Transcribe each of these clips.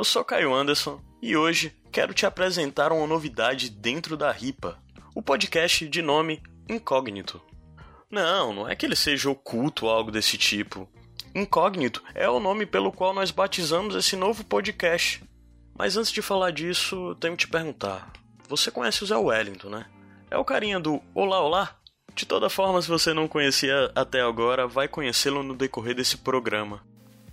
eu sou Caio Anderson e hoje quero te apresentar uma novidade dentro da RIPA, o podcast de nome Incógnito. Não, não é que ele seja oculto ou algo desse tipo. Incógnito é o nome pelo qual nós batizamos esse novo podcast. Mas antes de falar disso, tenho que te perguntar: você conhece o Zé Wellington, né? É o carinha do Olá, Olá? De toda forma, se você não conhecia até agora, vai conhecê-lo no decorrer desse programa.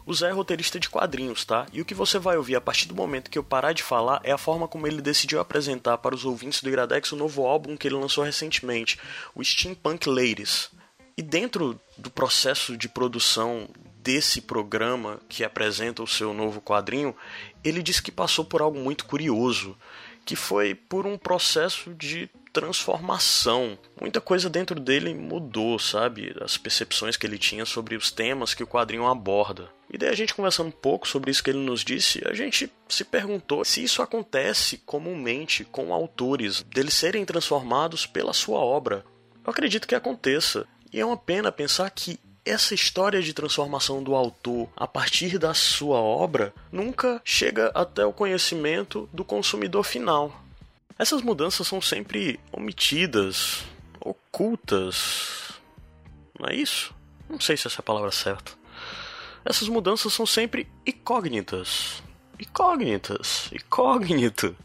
O Zé é roteirista de quadrinhos, tá? E o que você vai ouvir a partir do momento que eu parar de falar é a forma como ele decidiu apresentar para os ouvintes do Iradex o novo álbum que ele lançou recentemente, o Steampunk Ladies. E dentro do processo de produção desse programa que apresenta o seu novo quadrinho, ele disse que passou por algo muito curioso, que foi por um processo de transformação. Muita coisa dentro dele mudou, sabe? As percepções que ele tinha sobre os temas que o quadrinho aborda. E daí a gente conversando um pouco sobre isso que ele nos disse, a gente se perguntou se isso acontece comumente com autores, deles serem transformados pela sua obra. Eu acredito que aconteça. E é uma pena pensar que essa história de transformação do autor a partir da sua obra nunca chega até o conhecimento do consumidor final. Essas mudanças são sempre omitidas, ocultas. Não é isso? Não sei se essa é a palavra certa. Essas mudanças são sempre incógnitas. Incógnitas. Incógnito.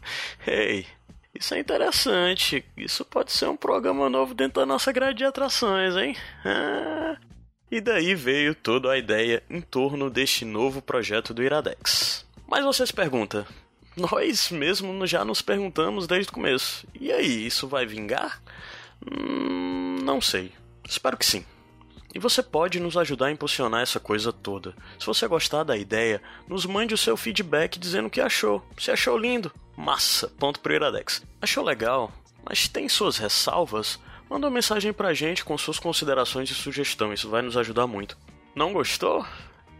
Ei, isso é interessante. Isso pode ser um programa novo dentro da nossa grade de atrações, hein? Ah. E daí veio toda a ideia em torno deste novo projeto do Iradex. Mas você se pergunta, nós mesmo já nos perguntamos desde o começo. E aí, isso vai vingar? Hum, não sei. Espero que sim. E você pode nos ajudar a impulsionar essa coisa toda. Se você gostar da ideia, nos mande o seu feedback dizendo o que achou. Se achou lindo, massa, ponto pro Iradex. Achou legal, mas tem suas ressalvas? Manda uma mensagem pra gente com suas considerações e sugestões, isso vai nos ajudar muito. Não gostou?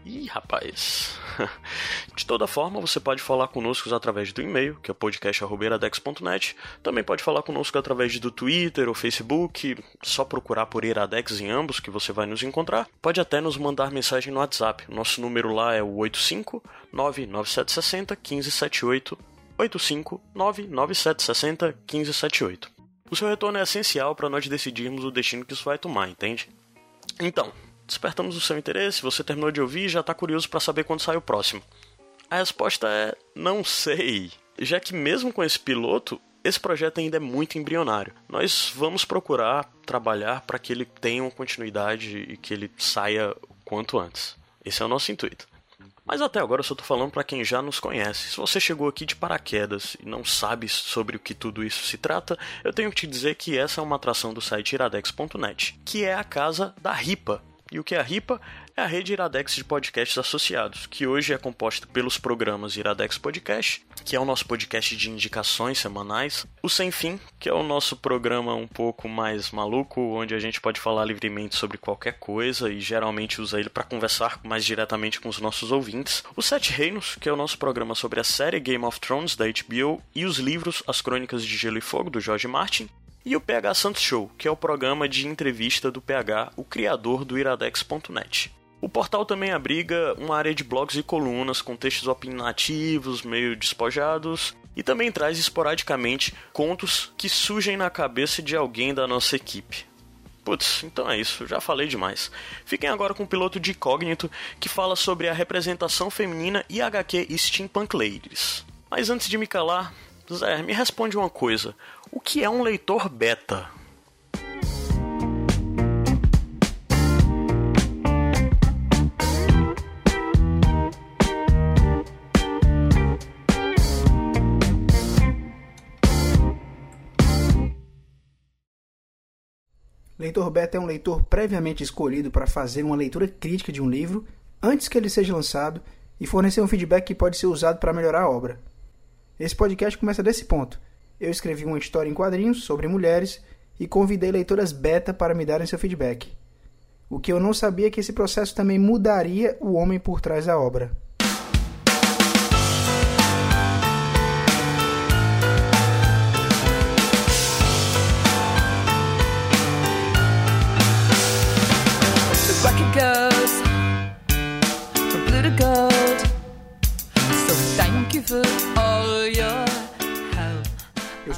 Ih, rapaz. De toda forma, você pode falar conosco através do e-mail, que é podcast.iradex.net. Também pode falar conosco através do Twitter ou Facebook. Só procurar por Iradex em ambos que você vai nos encontrar. Pode até nos mandar mensagem no WhatsApp. Nosso número lá é o 85 99760 1578. 85 99760 1578. O seu retorno é essencial para nós decidirmos o destino que isso vai tomar, entende? Então, despertamos o seu interesse, você terminou de ouvir e já está curioso para saber quando sai o próximo. A resposta é não sei, já que mesmo com esse piloto, esse projeto ainda é muito embrionário. Nós vamos procurar trabalhar para que ele tenha uma continuidade e que ele saia o quanto antes. Esse é o nosso intuito. Mas até agora eu só estou falando para quem já nos conhece. Se você chegou aqui de paraquedas e não sabe sobre o que tudo isso se trata, eu tenho que te dizer que essa é uma atração do site iradex.net, que é a casa da RIPA, e o que é a RIPA? É a rede Iradex de podcasts associados, que hoje é composta pelos programas Iradex Podcast, que é o nosso podcast de indicações semanais, o Sem Fim, que é o nosso programa um pouco mais maluco, onde a gente pode falar livremente sobre qualquer coisa e geralmente usa ele para conversar mais diretamente com os nossos ouvintes, o Sete Reinos, que é o nosso programa sobre a série Game of Thrones da HBO e os livros As Crônicas de Gelo e Fogo do George Martin, e o PH Santos Show, que é o programa de entrevista do PH, o criador do iradex.net. O portal também abriga uma área de blogs e colunas com textos opinativos, meio despojados, e também traz esporadicamente contos que surgem na cabeça de alguém da nossa equipe. Putz, então é isso, já falei demais. Fiquem agora com o piloto de Incógnito, que fala sobre a representação feminina e HQ Steampunk Ladies. Mas antes de me calar, Zé, me responde uma coisa. O que é um leitor beta? Leitor beta é um leitor previamente escolhido para fazer uma leitura crítica de um livro antes que ele seja lançado e fornecer um feedback que pode ser usado para melhorar a obra. Esse podcast começa desse ponto. Eu escrevi uma história em quadrinhos sobre mulheres e convidei leitoras beta para me darem seu feedback. O que eu não sabia é que esse processo também mudaria o homem por trás da obra.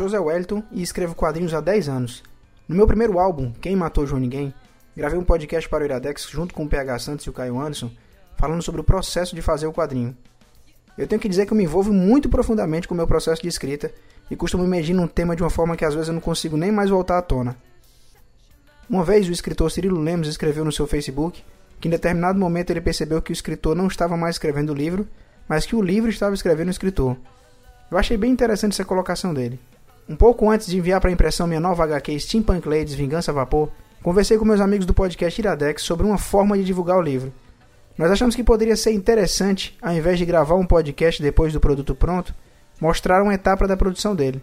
Zé Wellington e escrevo quadrinhos há 10 anos. No meu primeiro álbum, Quem Matou João Ninguém, gravei um podcast para o Iradex junto com o PH Santos e o Caio Anderson, falando sobre o processo de fazer o quadrinho. Eu tenho que dizer que eu me envolvo muito profundamente com o meu processo de escrita e costumo imaginar um tema de uma forma que às vezes eu não consigo nem mais voltar à tona. Uma vez o escritor Cirilo Lemos escreveu no seu Facebook que em determinado momento ele percebeu que o escritor não estava mais escrevendo o livro, mas que o livro estava escrevendo o escritor. Eu achei bem interessante essa colocação dele. Um pouco antes de enviar para impressão minha nova HQ Steampunk Ladies Vingança a Vapor, conversei com meus amigos do podcast Iradex sobre uma forma de divulgar o livro. Nós achamos que poderia ser interessante, ao invés de gravar um podcast depois do produto pronto, mostrar uma etapa da produção dele.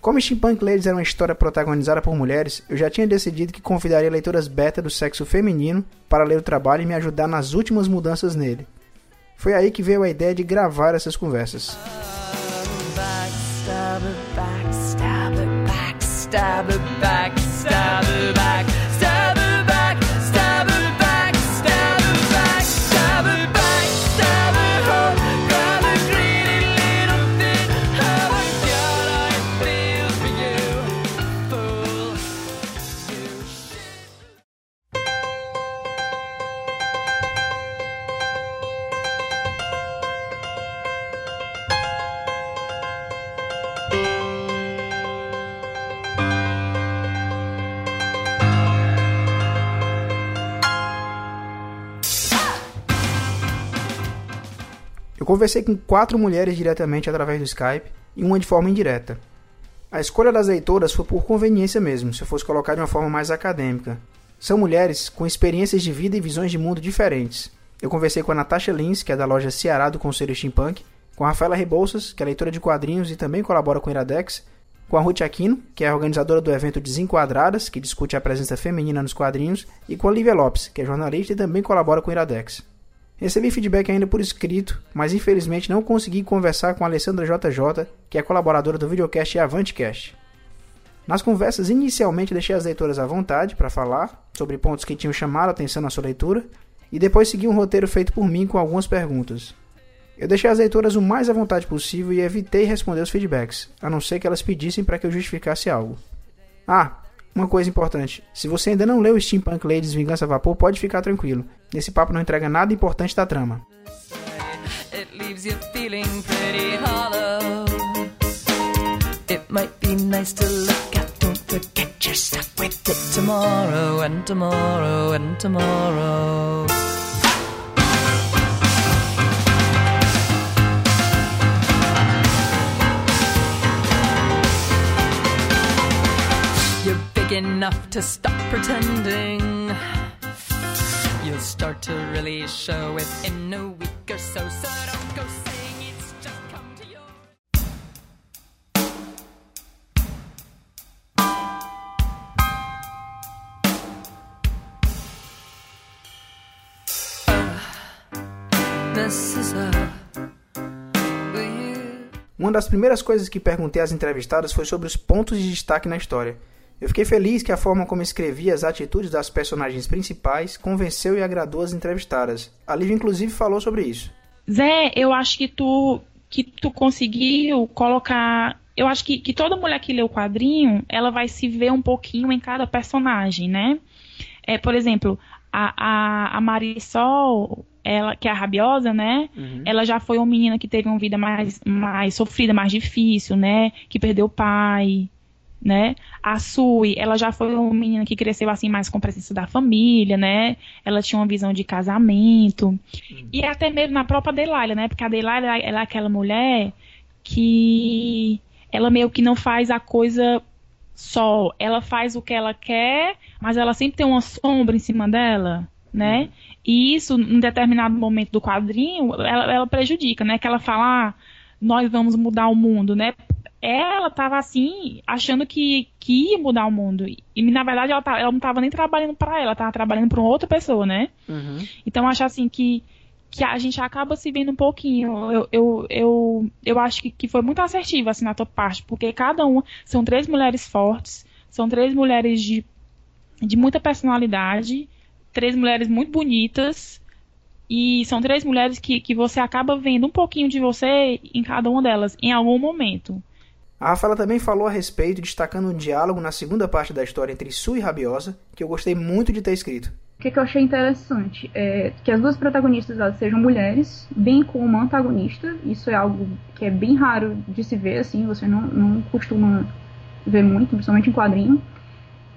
Como Steampunk Ladies era uma história protagonizada por mulheres, eu já tinha decidido que convidaria leitoras beta do sexo feminino para ler o trabalho e me ajudar nas últimas mudanças nele. Foi aí que veio a ideia de gravar essas conversas. stab it back, stab it back. Conversei com quatro mulheres diretamente através do Skype e uma de forma indireta. A escolha das leitoras foi por conveniência mesmo, se eu fosse colocar de uma forma mais acadêmica. São mulheres com experiências de vida e visões de mundo diferentes. Eu conversei com a Natasha Lins, que é da loja Ceará do Conselho Steampunk, com a Rafaela Rebouças, que é leitora de quadrinhos e também colabora com o Iradex, com a Ruth Aquino, que é organizadora do evento Desenquadradas, que discute a presença feminina nos quadrinhos, e com a Lívia Lopes, que é jornalista e também colabora com o Iradex. Recebi feedback ainda por escrito, mas infelizmente não consegui conversar com a Alessandra JJ, que é colaboradora do videocast Avantcast. Nas conversas, inicialmente deixei as leitoras à vontade para falar sobre pontos que tinham chamado a atenção na sua leitura, e depois segui um roteiro feito por mim com algumas perguntas. Eu deixei as leitoras o mais à vontade possível e evitei responder os feedbacks, a não ser que elas pedissem para que eu justificasse algo. Ah, uma coisa importante: se você ainda não leu Steampunk Ladies Vingança a Vapor, pode ficar tranquilo. Nesse papo não entrega nada importante da trama. Tomorrow. enough to stop pretending. You'll start to really show it in a week or so, so don't go saying it's just come to you. this is a Uma das primeiras coisas que perguntei às entrevistadas foi sobre os pontos de destaque na história. Eu fiquei feliz que a forma como escrevi as atitudes das personagens principais convenceu e agradou as entrevistadas. A Liv inclusive falou sobre isso. Zé, eu acho que tu que tu conseguiu colocar. Eu acho que, que toda mulher que lê o quadrinho, ela vai se ver um pouquinho em cada personagem, né? É, por exemplo, a, a, a Marisol, ela, que é a rabiosa, né? Uhum. Ela já foi uma menina que teve uma vida mais, mais sofrida, mais difícil, né? Que perdeu o pai, né? A Sui, ela já foi uma menina que cresceu assim mais com a presença da família, né? Ela tinha uma visão de casamento. Uhum. E até mesmo na própria Delilah, né? Porque a Delilah, ela é aquela mulher que ela meio que não faz a coisa só. Ela faz o que ela quer, mas ela sempre tem uma sombra em cima dela, né? Uhum. E isso, em determinado momento do quadrinho, ela, ela prejudica, né? Que ela fala, ah, nós vamos mudar o mundo, né? Ela estava assim, achando que, que ia mudar o mundo. E na verdade ela, tá, ela não estava nem trabalhando para ela, estava trabalhando para outra pessoa, né? Uhum. Então acho assim que, que a gente acaba se vendo um pouquinho. Eu, eu, eu, eu acho que, que foi muito assertivo assim na tua parte, porque cada uma são três mulheres fortes, são três mulheres de, de muita personalidade, três mulheres muito bonitas. E são três mulheres que, que você acaba vendo um pouquinho de você em cada uma delas, em algum momento. A Rafaela também falou a respeito, destacando um diálogo na segunda parte da história entre Su e Rabiosa, que eu gostei muito de ter escrito. O que, que eu achei interessante é que as duas protagonistas elas sejam mulheres, bem como uma antagonista. Isso é algo que é bem raro de se ver, assim, você não, não costuma ver muito, principalmente em quadrinho.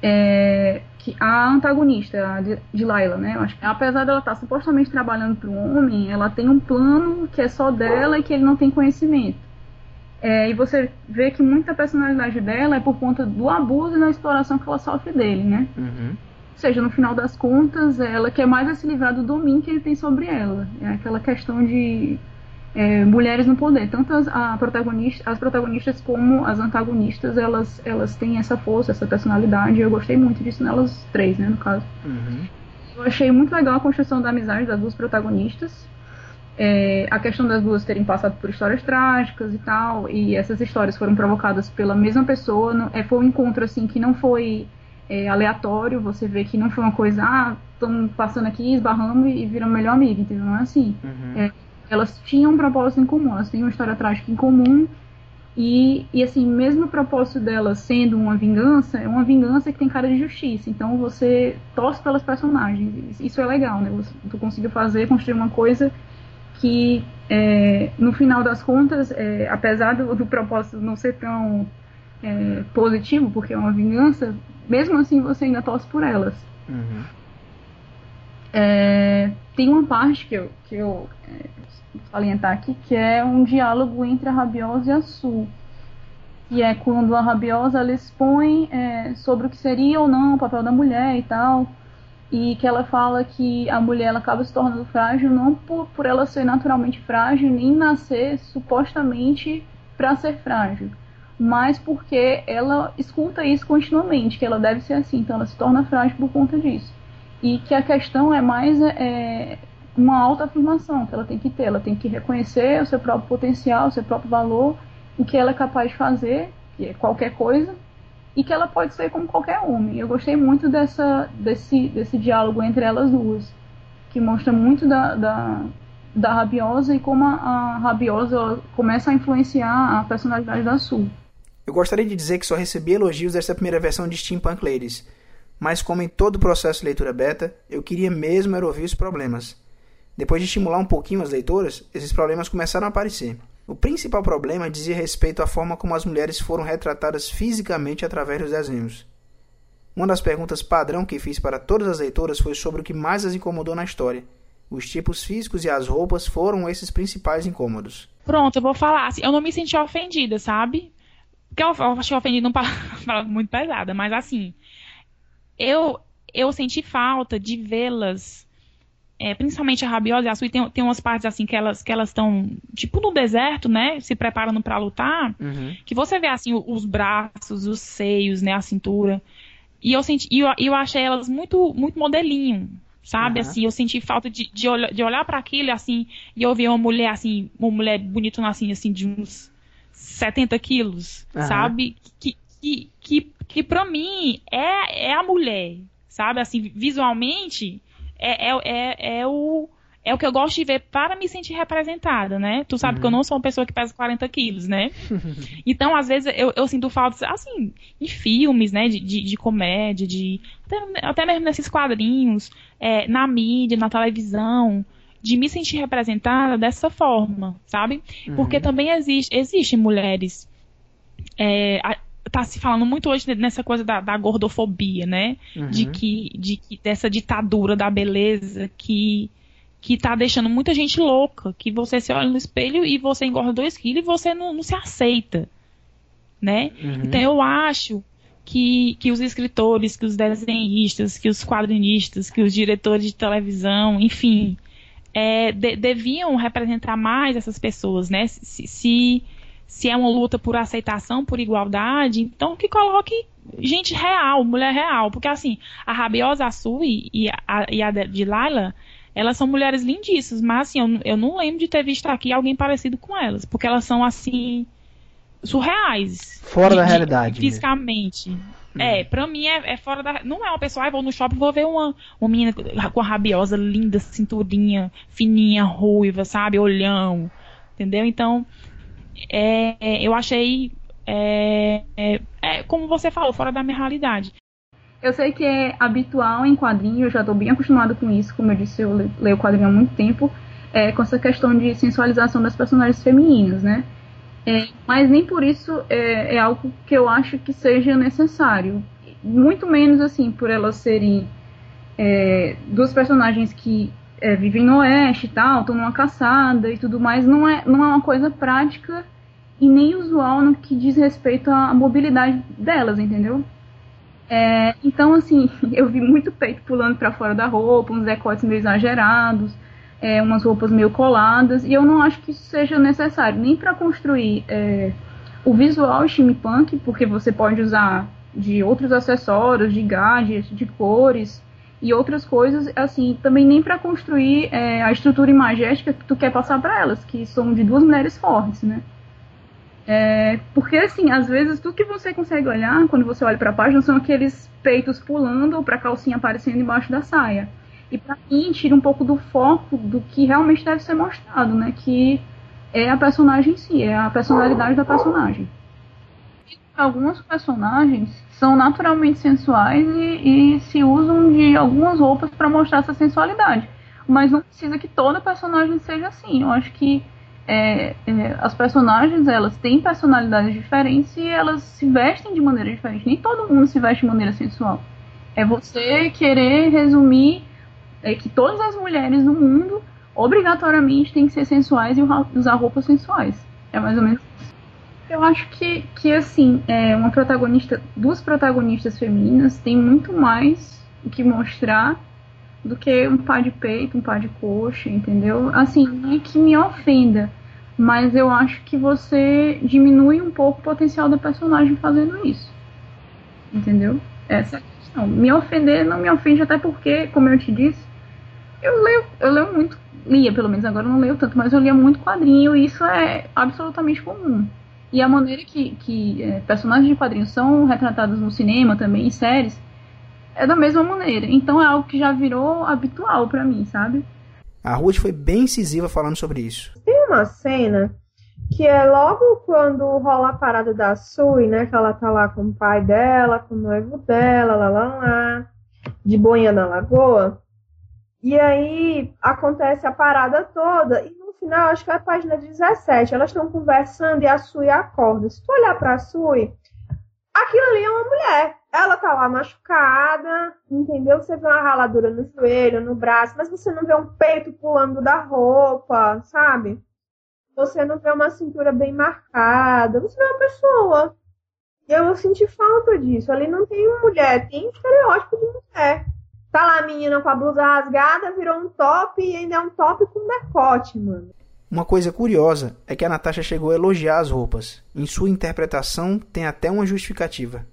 É, que a antagonista, a de, de Laila, né? Acho que, apesar dela estar supostamente trabalhando para um homem, ela tem um plano que é só dela e que ele não tem conhecimento. É, e você vê que muita personalidade dela é por conta do abuso e da exploração que ela sofre dele, né? Uhum. Ou seja, no final das contas, ela quer mais se livrar do domínio que ele tem sobre ela. É aquela questão de é, mulheres no poder. Tanto as, protagonista, as protagonistas como as antagonistas, elas, elas têm essa força, essa personalidade. Eu gostei muito disso nelas três, né, no caso. Uhum. Eu achei muito legal a construção da amizade das duas protagonistas. É, a questão das duas terem passado por histórias trágicas e tal, e essas histórias foram provocadas pela mesma pessoa. Não, é, foi um encontro assim que não foi é, aleatório, você vê que não foi uma coisa, ah, estamos passando aqui, esbarrando e, viramos melhor amigo, entendeu? Não é assim. Uhum. É, elas tinham um propósito em comum, elas têm uma história trágica em comum. E, e assim, mesmo o propósito delas sendo uma vingança, é uma vingança que tem cara de justiça. Então você torce pelas personagens. Isso é legal, né? Você, tu conseguiu fazer, construir uma coisa que, é, no final das contas, é, apesar do, do, propósito não ser tão é, positivo, porque é uma vingança, mesmo assim você ainda torce por elas. Uhum. É, tem uma parte que eu, que eu é, salientar aqui, que é um diálogo entre a Rabiosa e a Sul. Que é quando a Rabiosa ela expõe é, sobre o que seria ou não o papel da mulher e tal. E que ela fala que a mulher ela acaba se tornando frágil não por, por ela ser naturalmente frágil, nem nascer supostamente para ser frágil, mas porque ela escuta isso continuamente, que ela deve ser assim, então ela se torna frágil por conta disso. E que a questão é mais é, uma autoafirmação que ela tem que ter. Ela tem que reconhecer o seu próprio potencial, o seu próprio valor, o que ela é capaz de fazer, que é qualquer coisa, e que ela pode ser como qualquer homem. Eu gostei muito dessa, desse, desse diálogo entre elas duas, que mostra muito da, da, da Rabiosa e como a, a Rabiosa começa a influenciar a personalidade da Sul. Eu gostaria de dizer que só recebi elogios dessa primeira versão de Steampunk Ladies, mas como em todo o processo de leitura beta, eu queria mesmo era ouvir os problemas. Depois de estimular um pouquinho as leitoras, esses problemas começaram a aparecer. O principal problema dizia respeito à forma como as mulheres foram retratadas fisicamente através dos desenhos. Uma das perguntas padrão que fiz para todas as leitoras foi sobre o que mais as incomodou na história. Os tipos físicos e as roupas foram esses principais incômodos. Pronto, eu vou falar. Assim, eu não me senti ofendida, sabe? Porque eu, achei ofendida uma palavra muito pesada, mas assim, eu, eu senti falta de vê-las é, principalmente a rabiosa e a sui, tem, tem umas partes assim que elas que elas estão tipo no deserto, né, se preparando para lutar, uhum. que você vê assim os braços, os seios, né, a cintura. E eu senti, eu, eu achei elas muito muito modelinho, sabe? Uhum. Assim, eu senti falta de, de, olhar, de olhar para aquilo assim e eu ver uma mulher assim, uma mulher bonitona assim, assim de uns 70 quilos, uhum. sabe? Que, que, que, que pra mim é, é a mulher, sabe? Assim, visualmente, é, é, é, é o é o que eu gosto de ver para me sentir representada, né? Tu sabe uhum. que eu uhum. não sou uma pessoa que pesa 40 quilos, né? então, às vezes, eu, eu sinto falta, assim, em filmes, né? De, de, de comédia, de. Até, até, mesmo nesses quadrinhos, é, na mídia, na televisão, de me sentir representada dessa forma, sabe? Uhum. Porque também existe, existem mulheres. É, tá se falando muito hoje nessa coisa da, da gordofobia, né? Uhum. De, que, de que dessa ditadura da beleza que que tá deixando muita gente louca, que você se olha no espelho e você engorda 2 quilos e você não, não, se aceita, né? Uhum. Então eu acho que, que os escritores, que os desenhistas, que os quadrinistas, que os diretores de televisão, enfim, é, de, deviam representar mais essas pessoas, né? Se, se se é uma luta por aceitação, por igualdade, então que coloque gente real, mulher real. Porque assim, a Rabiosa Sui e a, e a de Laila, elas são mulheres lindíssimas, mas assim, eu, eu não lembro de ter visto aqui alguém parecido com elas. Porque elas são assim, surreais. Fora de, da realidade. fisicamente. Mesmo. É, hum. pra mim é, é, fora da. Não é uma pessoa, ah, vou no shopping vou ver uma, uma menina com a rabiosa, linda, cinturinha, fininha, ruiva, sabe? Olhão. Entendeu? Então, é, eu achei é, é, é, como você falou, fora da minha realidade. Eu sei que é habitual em quadrinho, eu já estou bem acostumado com isso, como eu disse, eu leio quadrinho há muito tempo, é, com essa questão de sensualização das personagens femininas, né? É, mas nem por isso é, é, algo que eu acho que seja necessário. Muito menos assim, por elas serem é, duas personagens que é, vivem no oeste e tal, estão numa caçada e tudo mais, não é, não é uma coisa prática e nem usual no que diz respeito à mobilidade delas, entendeu? É, então, assim, eu vi muito peito pulando para fora da roupa, uns decotes meio exagerados, é, umas roupas meio coladas, e eu não acho que isso seja necessário nem para construir é, o visual steampunk, porque você pode usar de outros acessórios, de gadgets, de cores e outras coisas, assim, também nem para construir é, a estrutura imagética que tu quer passar para elas, que são de duas mulheres fortes, né? É, porque, assim, às vezes tudo que você consegue olhar quando você olha para a página são aqueles peitos pulando ou para a calcinha aparecendo embaixo da saia. E para mim, tira um pouco do foco do que realmente deve ser mostrado, né? Que é a personagem em si, é a personalidade da personagem. Alguns personagens são naturalmente sensuais e, e se usam de algumas roupas para mostrar essa sensualidade. Mas não precisa que toda personagem seja assim. Eu acho que é, é, as personagens elas têm personalidades diferentes e elas se vestem de maneira diferente. Nem todo mundo se veste de maneira sensual. É você querer resumir é, que todas as mulheres do mundo obrigatoriamente têm que ser sensuais e usar roupas sensuais. É mais ou menos isso. Eu acho que, que assim, é, uma protagonista, duas protagonistas femininas têm muito mais o que mostrar do que um par de peito, um par de coxa, entendeu? Assim, não é que me ofenda, mas eu acho que você diminui um pouco o potencial da personagem fazendo isso. Entendeu? Essa é a questão. Me ofender não me ofende, até porque, como eu te disse, eu leio, eu leio muito, lia pelo menos, agora não leio tanto, mas eu lia muito quadrinho e isso é absolutamente comum. E a maneira que, que é, personagens de quadrinhos são retratados no cinema também, em séries, é da mesma maneira. Então é algo que já virou habitual para mim, sabe? A Ruth foi bem incisiva falando sobre isso. Tem uma cena que é logo quando rola a parada da Sui, né? Que ela tá lá com o pai dela, com o noivo dela, lá lá lá, de boinha na lagoa. E aí acontece a parada toda, e no final, acho que é a página 17, elas estão conversando e a Sui acorda. Se tu olhar pra Sui, aquilo ali é uma mulher. Ela tá lá machucada, entendeu? Você vê uma raladura no joelho, no braço, mas você não vê um peito pulando da roupa, sabe? Você não vê uma cintura bem marcada, você vê uma pessoa. E eu senti falta disso. Ali não tem mulher, tem estereótipo de mulher. Tá lá a menina com a blusa rasgada, virou um top e ainda é um top com decote, mano. Uma coisa curiosa é que a Natasha chegou a elogiar as roupas. Em sua interpretação, tem até uma justificativa.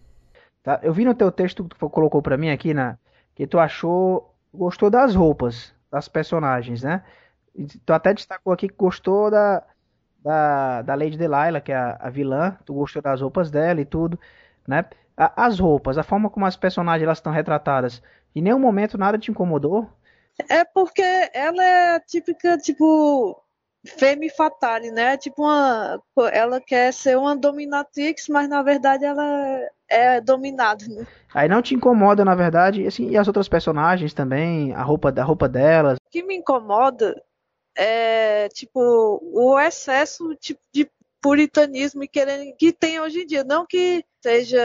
Tá? Eu vi no teu texto que tu colocou para mim aqui, na, que tu achou, gostou das roupas das personagens, né? E tu até destacou aqui que gostou da, da, da Lady Delilah, que é a, a vilã, tu gostou das roupas dela e tudo, né? A, as roupas, a forma como as personagens elas estão retratadas, em nenhum momento nada te incomodou? É porque ela é típica, tipo, Femme Fatale, né? Tipo uma. Ela quer ser uma dominatrix, mas na verdade ela é dominada. Né? Aí não te incomoda, na verdade, assim, e as outras personagens também, a roupa, a roupa delas. O que me incomoda é tipo o excesso tipo, de puritanismo que tem hoje em dia. Não que seja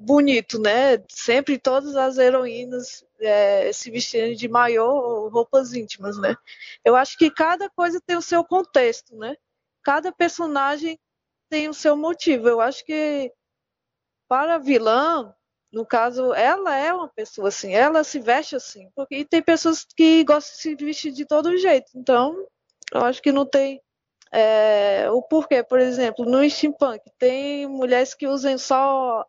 bonito, né? Sempre todas as heroínas é, se vestindo de maior roupas íntimas, né? Eu acho que cada coisa tem o seu contexto, né? Cada personagem tem o seu motivo. Eu acho que para a vilã, no caso, ela é uma pessoa assim, ela se veste assim. Porque e tem pessoas que gostam de se vestir de todo jeito. Então, eu acho que não tem é, o porquê. Por exemplo, no steampunk, tem mulheres que usam só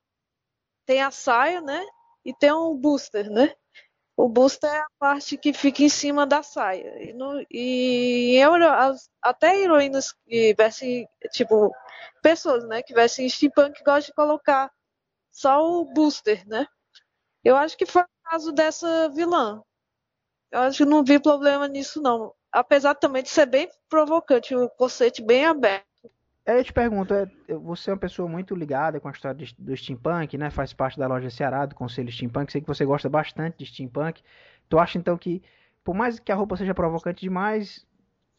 tem a saia, né? E tem um booster, né? O booster é a parte que fica em cima da saia. E, no, e eu, as, até heroínas que vestem, tipo, pessoas, né, que vestem steampunk gostam de colocar só o booster, né? Eu acho que foi o caso dessa vilã. Eu acho que não vi problema nisso, não. Apesar também de ser bem provocante, o conceito bem aberto. Aí eu te pergunto, é, você é uma pessoa muito ligada com a história do steampunk, né? Faz parte da loja Ceará, do Conselho Steampunk. Sei que você gosta bastante de steampunk. Tu acha então que, por mais que a roupa seja provocante demais,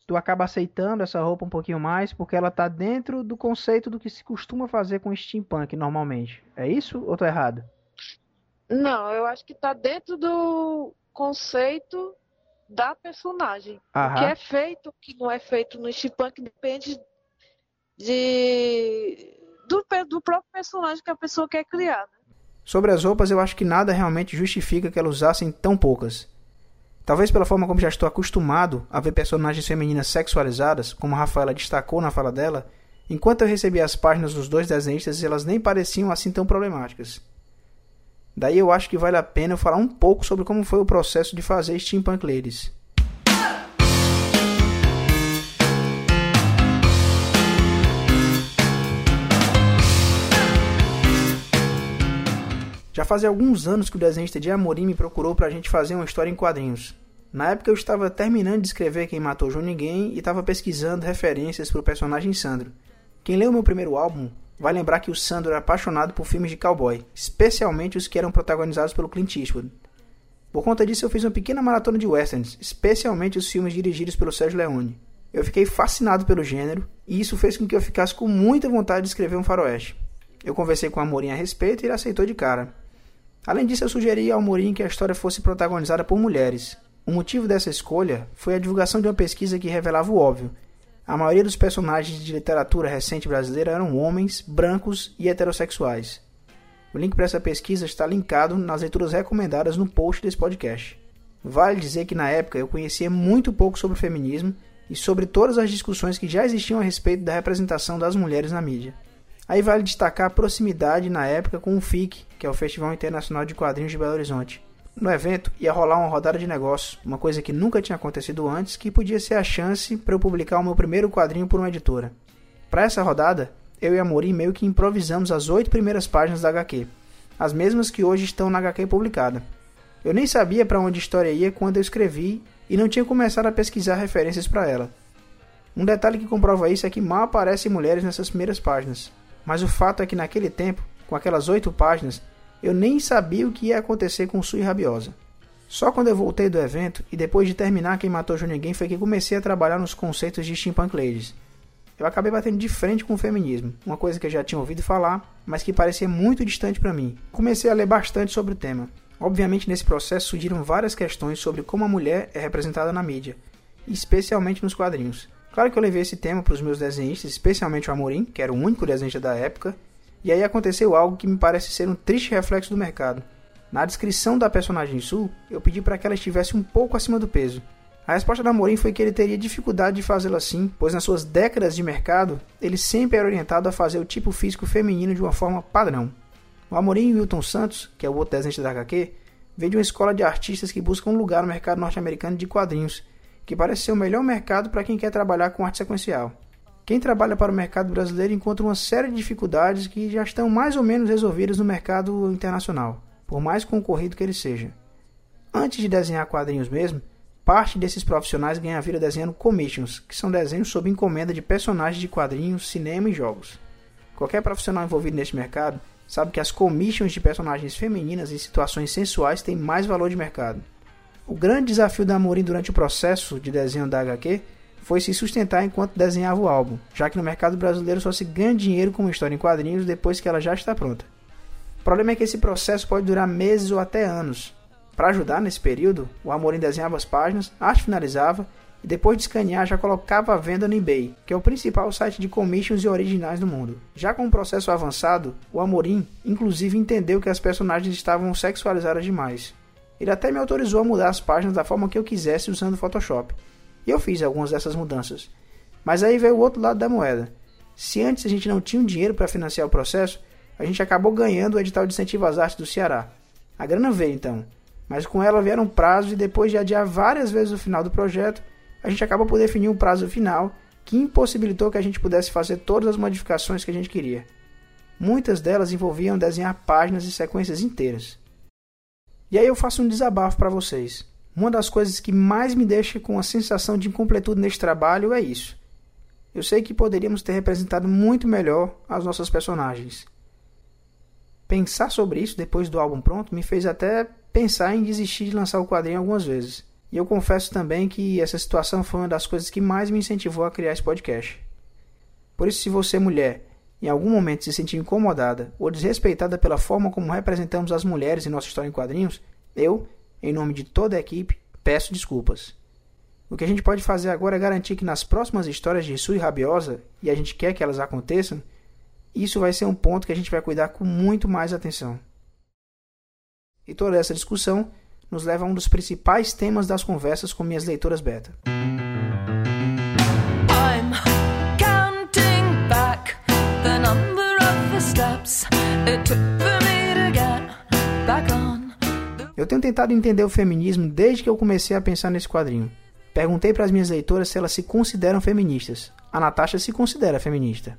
tu acaba aceitando essa roupa um pouquinho mais porque ela tá dentro do conceito do que se costuma fazer com steampunk normalmente. É isso ou tô errado? Não, eu acho que tá dentro do conceito da personagem. Aham. O que é feito, o que não é feito no steampunk depende de do, do próprio personagem que a pessoa quer criar. Né? Sobre as roupas, eu acho que nada realmente justifica que elas usassem tão poucas. Talvez pela forma como já estou acostumado a ver personagens femininas sexualizadas, como a Rafaela destacou na fala dela, enquanto eu recebia as páginas dos dois desenhistas, elas nem pareciam assim tão problemáticas. Daí eu acho que vale a pena eu falar um pouco sobre como foi o processo de fazer Steampunk Ladies. Já fazia alguns anos que o desenhista de Amorim me procurou para a gente fazer uma história em quadrinhos. Na época eu estava terminando de escrever Quem Matou João Ninguém e estava pesquisando referências para o personagem Sandro. Quem leu meu primeiro álbum vai lembrar que o Sandro era apaixonado por filmes de cowboy, especialmente os que eram protagonizados pelo Clint Eastwood. Por conta disso eu fiz uma pequena maratona de westerns, especialmente os filmes dirigidos pelo Sérgio Leone. Eu fiquei fascinado pelo gênero e isso fez com que eu ficasse com muita vontade de escrever um faroeste. Eu conversei com a Amorim a respeito e ele aceitou de cara. Além disso, eu sugeri ao Amorim que a história fosse protagonizada por mulheres. O motivo dessa escolha foi a divulgação de uma pesquisa que revelava o óbvio. A maioria dos personagens de literatura recente brasileira eram homens, brancos e heterossexuais. O link para essa pesquisa está linkado nas leituras recomendadas no post desse podcast. Vale dizer que na época eu conhecia muito pouco sobre o feminismo e sobre todas as discussões que já existiam a respeito da representação das mulheres na mídia. Aí vale destacar a proximidade na época com o FIC, que é o Festival Internacional de Quadrinhos de Belo Horizonte. No evento ia rolar uma rodada de negócios, uma coisa que nunca tinha acontecido antes, que podia ser a chance para eu publicar o meu primeiro quadrinho por uma editora. Para essa rodada, eu e a Mori meio que improvisamos as oito primeiras páginas da HQ, as mesmas que hoje estão na HQ publicada. Eu nem sabia para onde a história ia quando eu escrevi e não tinha começado a pesquisar referências para ela. Um detalhe que comprova isso é que mal aparecem mulheres nessas primeiras páginas. Mas o fato é que naquele tempo, com aquelas oito páginas, eu nem sabia o que ia acontecer com Sui Rabiosa. Só quando eu voltei do evento e depois de terminar Quem Matou João Ninguém foi que comecei a trabalhar nos conceitos de Steampunk Ladies. Eu acabei batendo de frente com o feminismo, uma coisa que eu já tinha ouvido falar, mas que parecia muito distante para mim. Comecei a ler bastante sobre o tema. Obviamente, nesse processo surgiram várias questões sobre como a mulher é representada na mídia, especialmente nos quadrinhos. Claro que eu levei esse tema para os meus desenhistas, especialmente o Amorim, que era o único desenhista da época, e aí aconteceu algo que me parece ser um triste reflexo do mercado. Na descrição da personagem Sul, eu pedi para que ela estivesse um pouco acima do peso. A resposta da Amorim foi que ele teria dificuldade de fazê-lo assim, pois nas suas décadas de mercado, ele sempre era orientado a fazer o tipo físico feminino de uma forma padrão. O Amorim Wilton Santos, que é o outro desenhista da HQ, vem de uma escola de artistas que buscam um lugar no mercado norte-americano de quadrinhos que parece ser o melhor mercado para quem quer trabalhar com arte sequencial. Quem trabalha para o mercado brasileiro encontra uma série de dificuldades que já estão mais ou menos resolvidas no mercado internacional, por mais concorrido que ele seja. Antes de desenhar quadrinhos mesmo, parte desses profissionais ganha a vida desenhando commissions, que são desenhos sob encomenda de personagens de quadrinhos, cinema e jogos. Qualquer profissional envolvido neste mercado sabe que as commissions de personagens femininas em situações sensuais têm mais valor de mercado. O grande desafio da Amorim durante o processo de desenho da HQ foi se sustentar enquanto desenhava o álbum, já que no mercado brasileiro só se ganha dinheiro com uma história em quadrinhos depois que ela já está pronta. O problema é que esse processo pode durar meses ou até anos. Para ajudar nesse período, o Amorim desenhava as páginas, arte finalizava e depois de escanear já colocava à venda no eBay, que é o principal site de commissions e originais do mundo. Já com o processo avançado, o Amorim inclusive entendeu que as personagens estavam sexualizadas demais ele até me autorizou a mudar as páginas da forma que eu quisesse usando o Photoshop. E eu fiz algumas dessas mudanças. Mas aí veio o outro lado da moeda. Se antes a gente não tinha um dinheiro para financiar o processo, a gente acabou ganhando o edital de incentivo às artes do Ceará. A grana veio então, mas com ela vieram prazos e depois de adiar várias vezes o final do projeto, a gente acabou por definir um prazo final que impossibilitou que a gente pudesse fazer todas as modificações que a gente queria. Muitas delas envolviam desenhar páginas e sequências inteiras. E aí eu faço um desabafo para vocês. Uma das coisas que mais me deixa com a sensação de incompletude neste trabalho é isso. eu sei que poderíamos ter representado muito melhor as nossas personagens. Pensar sobre isso depois do álbum pronto me fez até pensar em desistir de lançar o quadrinho algumas vezes. E eu confesso também que essa situação foi uma das coisas que mais me incentivou a criar esse podcast. Por isso, se você, mulher, em algum momento se sentir incomodada ou desrespeitada pela forma como representamos as mulheres em nossa história em quadrinhos, eu, em nome de toda a equipe, peço desculpas. O que a gente pode fazer agora é garantir que nas próximas histórias de Sui Rabiosa, e a gente quer que elas aconteçam, isso vai ser um ponto que a gente vai cuidar com muito mais atenção. E toda essa discussão nos leva a um dos principais temas das conversas com minhas leitoras beta. Eu tenho tentado entender o feminismo desde que eu comecei a pensar nesse quadrinho. Perguntei para as minhas leitoras se elas se consideram feministas. A Natasha se considera feminista.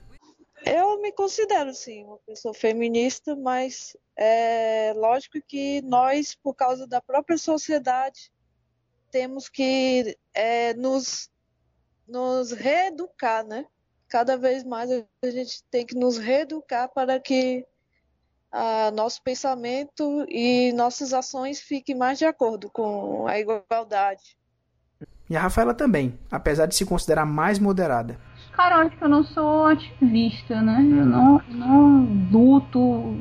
Eu me considero, sim, uma pessoa feminista, mas é lógico que nós, por causa da própria sociedade, temos que é, nos, nos reeducar, né? Cada vez mais a gente tem que nos reeducar para que a, nosso pensamento e nossas ações fiquem mais de acordo com a igualdade. E a Rafaela também, apesar de se considerar mais moderada. Cara, eu acho que eu não sou ativista, né? Eu não, não luto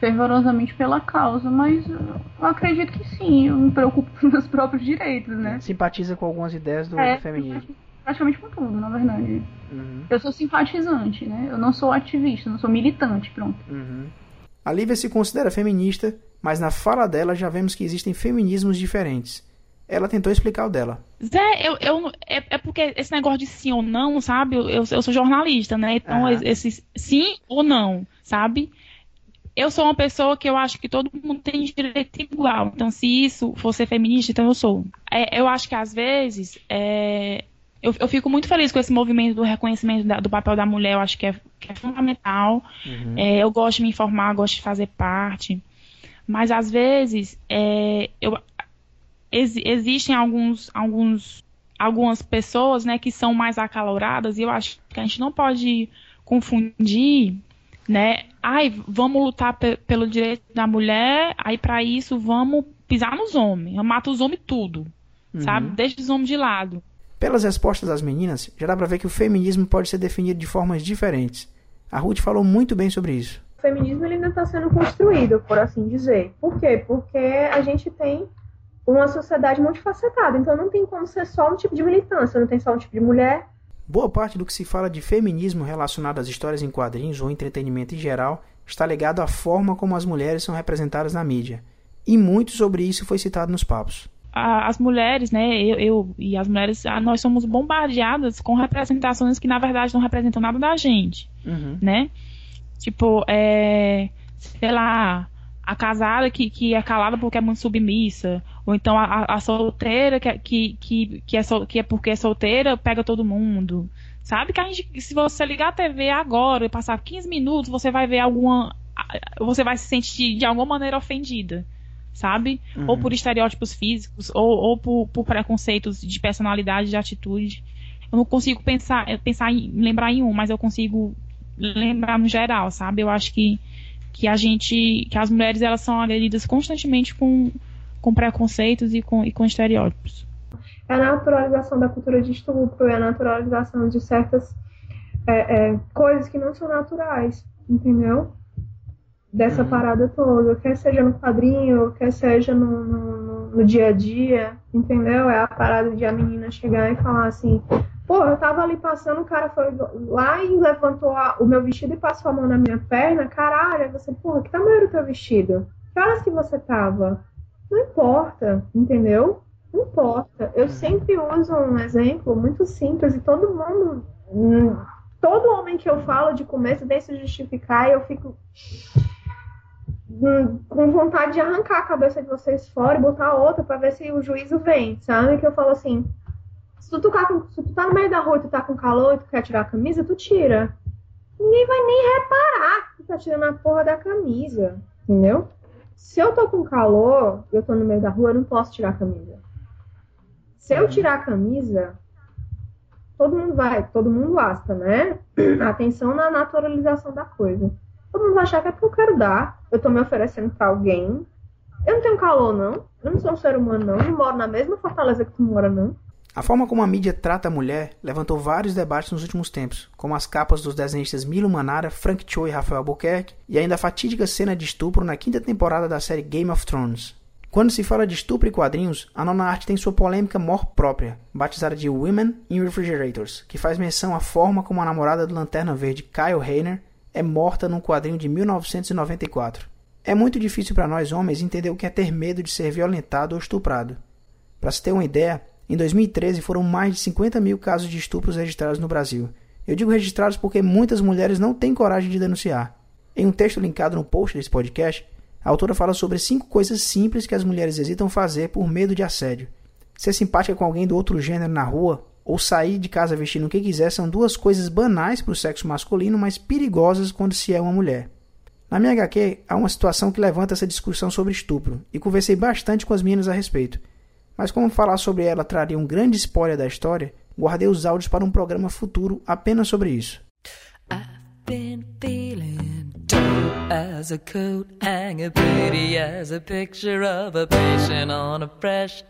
fervorosamente pela causa, mas eu acredito que sim, eu me preocupo com meus próprios direitos, né? Simpatiza com algumas ideias do, é, do feminismo. Praticamente com tudo, na verdade. Uhum. Eu sou simpatizante, né? Eu não sou ativista, não sou militante, pronto. Uhum. A Lívia se considera feminista, mas na fala dela já vemos que existem feminismos diferentes. Ela tentou explicar o dela. Zé, eu, eu, é, é porque esse negócio de sim ou não, sabe? Eu, eu sou jornalista, né? Então, uhum. esse sim ou não, sabe? Eu sou uma pessoa que eu acho que todo mundo tem direito igual. Então, se isso for ser feminista, então eu sou. É, eu acho que às vezes é, eu, eu, fico muito feliz com esse movimento do reconhecimento da, do papel da mulher, eu acho que é, que é fundamental. Uhum. É, eu gosto de me informar, gosto de fazer parte. Mas às vezes é, eu, ex, existem alguns, alguns, algumas pessoas né, que são mais acaloradas, e eu acho que a gente não pode confundir, né? Ai, vamos lutar pelo direito da mulher, aí para isso vamos pisar nos homens, mata os homens tudo, uhum. sabe? Deixa os homens de lado. Pelas respostas das meninas, já dá para ver que o feminismo pode ser definido de formas diferentes. A Ruth falou muito bem sobre isso. O feminismo ele ainda está sendo construído, por assim dizer. Por quê? Porque a gente tem uma sociedade multifacetada, então não tem como ser só um tipo de militância, não tem só um tipo de mulher. Boa parte do que se fala de feminismo relacionado às histórias em quadrinhos ou entretenimento em geral está ligado à forma como as mulheres são representadas na mídia. E muito sobre isso foi citado nos papos a, as mulheres, né, eu, eu, e as mulheres, a, nós somos bombardeadas com representações que na verdade não representam nada da gente, uhum. né? Tipo, é, sei lá, a casada que, que é calada porque é muito submissa, ou então a, a solteira que, que, que, que, é sol, que é porque é solteira pega todo mundo. Sabe que a gente, se você ligar a TV agora e passar 15 minutos, você vai ver alguma. Você vai se sentir de alguma maneira ofendida sabe? Uhum. Ou por estereótipos físicos, ou, ou por, por, preconceitos de personalidade, de atitude. Eu não consigo pensar, pensar em, lembrar em um, mas eu consigo lembrar no geral, sabe? Eu acho que, que a gente, que as mulheres elas são agredidas constantemente com, com preconceitos e com, e com estereótipos. É a naturalização da cultura de estupro, é a naturalização de certas é, é, coisas que não são naturais, entendeu? Dessa uhum. parada toda, quer seja no quadrinho, quer seja no, no, no, dia a dia, entendeu? É a parada de a menina chegar e falar assim, pô, eu tava ali passando, o cara foi lá e levantou a, o meu vestido e passou a mão na minha perna, caralho, você, porra, que tamanho era o teu vestido? Que horas que você tava? Não importa, entendeu? Não importa. Eu sempre uso um exemplo muito simples e todo mundo, hum, todo homem que eu falo de começo vem se justificar e eu fico com vontade de arrancar a cabeça de vocês fora e botar outra para ver se o juízo vem, sabe? Que eu falo assim, se tu, tá com, se tu tá no meio da rua e tu tá com calor e tu quer tirar a camisa, tu tira. Ninguém vai nem reparar que tu tá tirando a porra da camisa, entendeu? Se eu tô com calor e eu tô no meio da rua, eu não posso tirar a camisa. Se eu tirar a camisa, todo mundo vai, todo mundo aspa, né? Atenção na naturalização da coisa. Todo mundo vai achar que é porque eu quero dar, eu tô me oferecendo para alguém. Eu não tenho calor, não. Eu não sou um ser humano, não. Eu não moro na mesma fortaleza que tu mora, não. A forma como a mídia trata a mulher levantou vários debates nos últimos tempos, como as capas dos desenhistas Milo Manara, Frank Cho e Rafael Albuquerque, e ainda a fatídica cena de estupro na quinta temporada da série Game of Thrones. Quando se fala de estupro e quadrinhos, a nona arte tem sua polêmica mor própria, batizada de Women in Refrigerators, que faz menção à forma como a namorada do Lanterna Verde, Kyle Rayner, é morta num quadrinho de 1994. É muito difícil para nós homens entender o que é ter medo de ser violentado ou estuprado. Para se ter uma ideia, em 2013 foram mais de 50 mil casos de estupros registrados no Brasil. Eu digo registrados porque muitas mulheres não têm coragem de denunciar. Em um texto linkado no post desse podcast, a autora fala sobre cinco coisas simples que as mulheres hesitam fazer por medo de assédio. Ser simpática com alguém do outro gênero na rua ou sair de casa vestindo o que quiser são duas coisas banais para o sexo masculino, mas perigosas quando se é uma mulher. Na minha HQ, há uma situação que levanta essa discussão sobre estupro, e conversei bastante com as meninas a respeito. Mas como falar sobre ela traria um grande spoiler da história, guardei os áudios para um programa futuro apenas sobre isso. As a coat hanger, pretty as a picture of a patient on a fresh.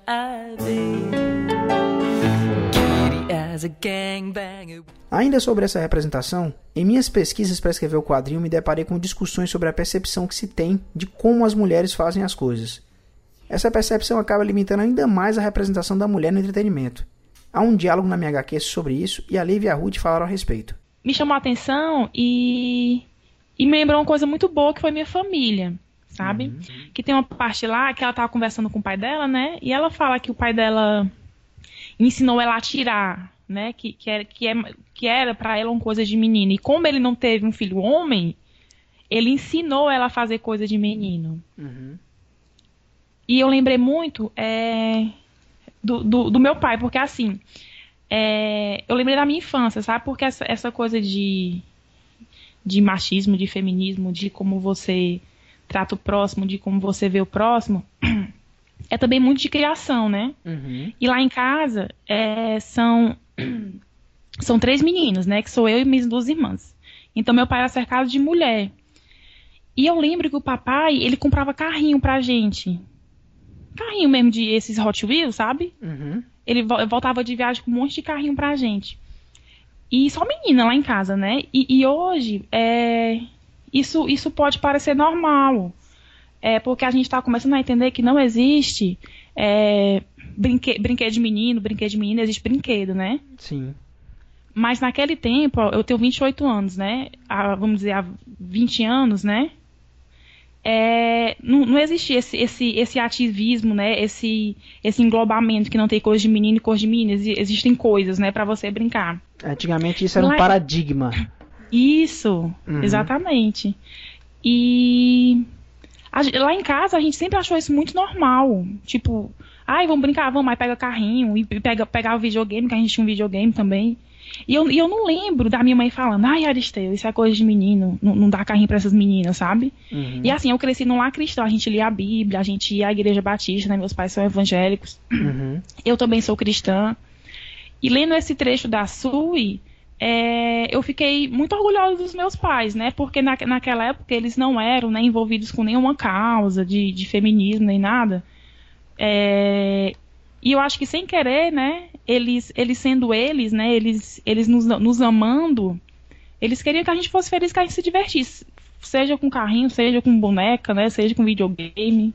Ainda sobre essa representação, em minhas pesquisas para escrever o quadrinho me deparei com discussões sobre a percepção que se tem de como as mulheres fazem as coisas. Essa percepção acaba limitando ainda mais a representação da mulher no entretenimento. Há um diálogo na minha HQ sobre isso e a Liv e a Ruth falaram a respeito. Me chamou a atenção e e me lembrou uma coisa muito boa que foi minha família, sabe? Uhum. Que tem uma parte lá que ela tava conversando com o pai dela, né? E ela fala que o pai dela ensinou ela a tirar, né? Que, que era, que, é, que era para ela uma coisa de menino. E como ele não teve um filho homem, ele ensinou ela a fazer coisa de menino. Uhum. E eu lembrei muito é, do, do, do, meu pai, porque assim, é, eu lembrei da minha infância, sabe? Porque essa, essa coisa de de machismo, de feminismo, de como você trata o próximo, de como você vê o próximo, é também muito de criação, né? Uhum. E lá em casa é, são são três meninos, né? Que sou eu e minhas duas irmãs. Então meu pai era cercado de mulher. E eu lembro que o papai ele comprava carrinho pra gente, carrinho mesmo de esses Hot Wheels, sabe? Uhum. Ele voltava de viagem com um monte de carrinho pra gente. E só menina lá em casa, né? E, e hoje, é, isso, isso pode parecer normal. É, porque a gente está começando a entender que não existe é, brinque, brinquedo de menino, brinquedo de menina, existe brinquedo, né? Sim. Mas naquele tempo, eu tenho 28 anos, né? Há, vamos dizer, há 20 anos, né? é, não, não existia esse, esse, esse ativismo, né? Esse, esse englobamento que não tem coisa de menino e cor de menina. Existem coisas, né, para você brincar. Antigamente isso era Lá... um paradigma. Isso, uhum. exatamente. E a, lá em casa a gente sempre achou isso muito normal. Tipo, ai, vamos brincar, vamos, aí pega carrinho e pega, pegar o videogame, que a gente tinha um videogame também. E eu, e eu não lembro da minha mãe falando, ai, Aristeu, isso é coisa de menino, não, não dá carrinho pra essas meninas, sabe? Uhum. E assim, eu cresci num lar cristão, a gente lia a Bíblia, a gente ia à igreja batista, né? Meus pais são evangélicos. Uhum. Eu também sou cristã. E lendo esse trecho da Sui, é, eu fiquei muito orgulhosa dos meus pais, né? Porque na, naquela época eles não eram né, envolvidos com nenhuma causa de, de feminismo nem nada. É, e eu acho que sem querer, né, eles, eles sendo eles, né, eles, eles nos, nos amando, eles queriam que a gente fosse feliz, que a gente se divertisse. Seja com carrinho, seja com boneca, né, seja com videogame,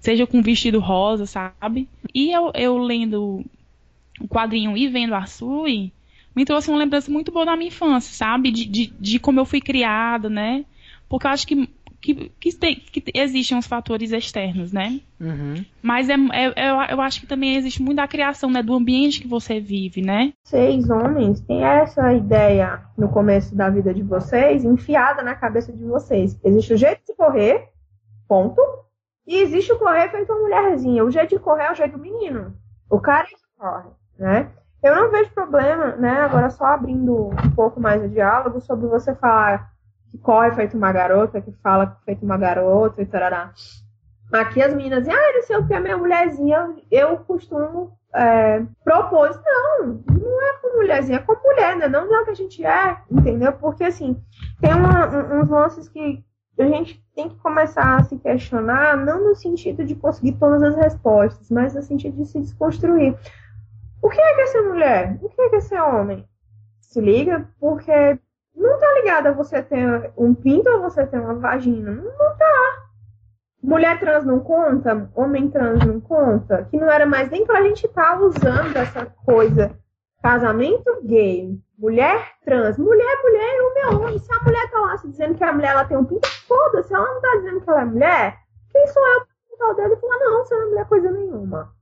seja com vestido rosa, sabe? E eu, eu lendo o quadrinho e vendo a Sui, me trouxe uma lembrança muito boa da minha infância, sabe? De, de, de como eu fui criada, né? Porque eu acho que que, que, tem, que existem os fatores externos, né? Uhum. Mas é, é, eu, eu acho que também existe muito da criação, né? Do ambiente que você vive, né? Vocês, homens, têm essa ideia no começo da vida de vocês enfiada na cabeça de vocês. Existe o jeito de correr, ponto. E existe o correr feito uma mulherzinha. O jeito de correr é o jeito do menino. O cara é que corre, né? Eu não vejo problema, né? Agora só abrindo um pouco mais o diálogo sobre você falar que corre feito uma garota, que fala feito uma garota e tarará. Aqui as meninas ah, não sei o que, a minha mulherzinha, eu costumo é, propor, não, não é com mulherzinha, é com mulher, né? Não é o que a gente é, entendeu? Porque assim, tem uma, uns lances que a gente tem que começar a se questionar, não no sentido de conseguir todas as respostas, mas no sentido de se desconstruir. O que é que é ser mulher? O que é que é ser homem? Se liga, porque não tá ligado a você ter um pinto ou você ter uma vagina. Não tá. Mulher trans não conta, homem trans não conta, que não era mais nem pra gente estar tá usando essa coisa. Casamento gay, mulher trans, mulher, mulher, homem, homem. Se a mulher tá lá se dizendo que a mulher ela tem um pinto, foda-se, ela não tá dizendo que ela é mulher. Quem sou eu pra o dela e falar, não, você não é mulher coisa nenhuma.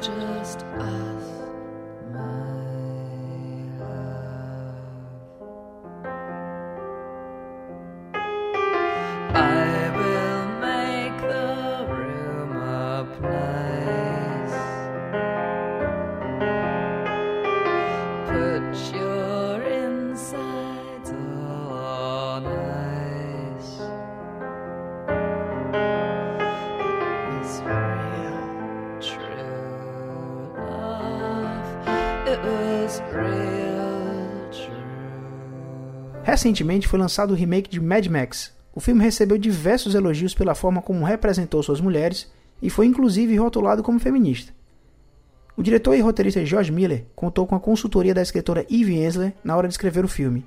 just us. Recentemente foi lançado o remake de Mad Max. O filme recebeu diversos elogios pela forma como representou suas mulheres e foi inclusive rotulado como feminista. O diretor e roteirista George Miller contou com a consultoria da escritora Eve Ensler na hora de escrever o filme.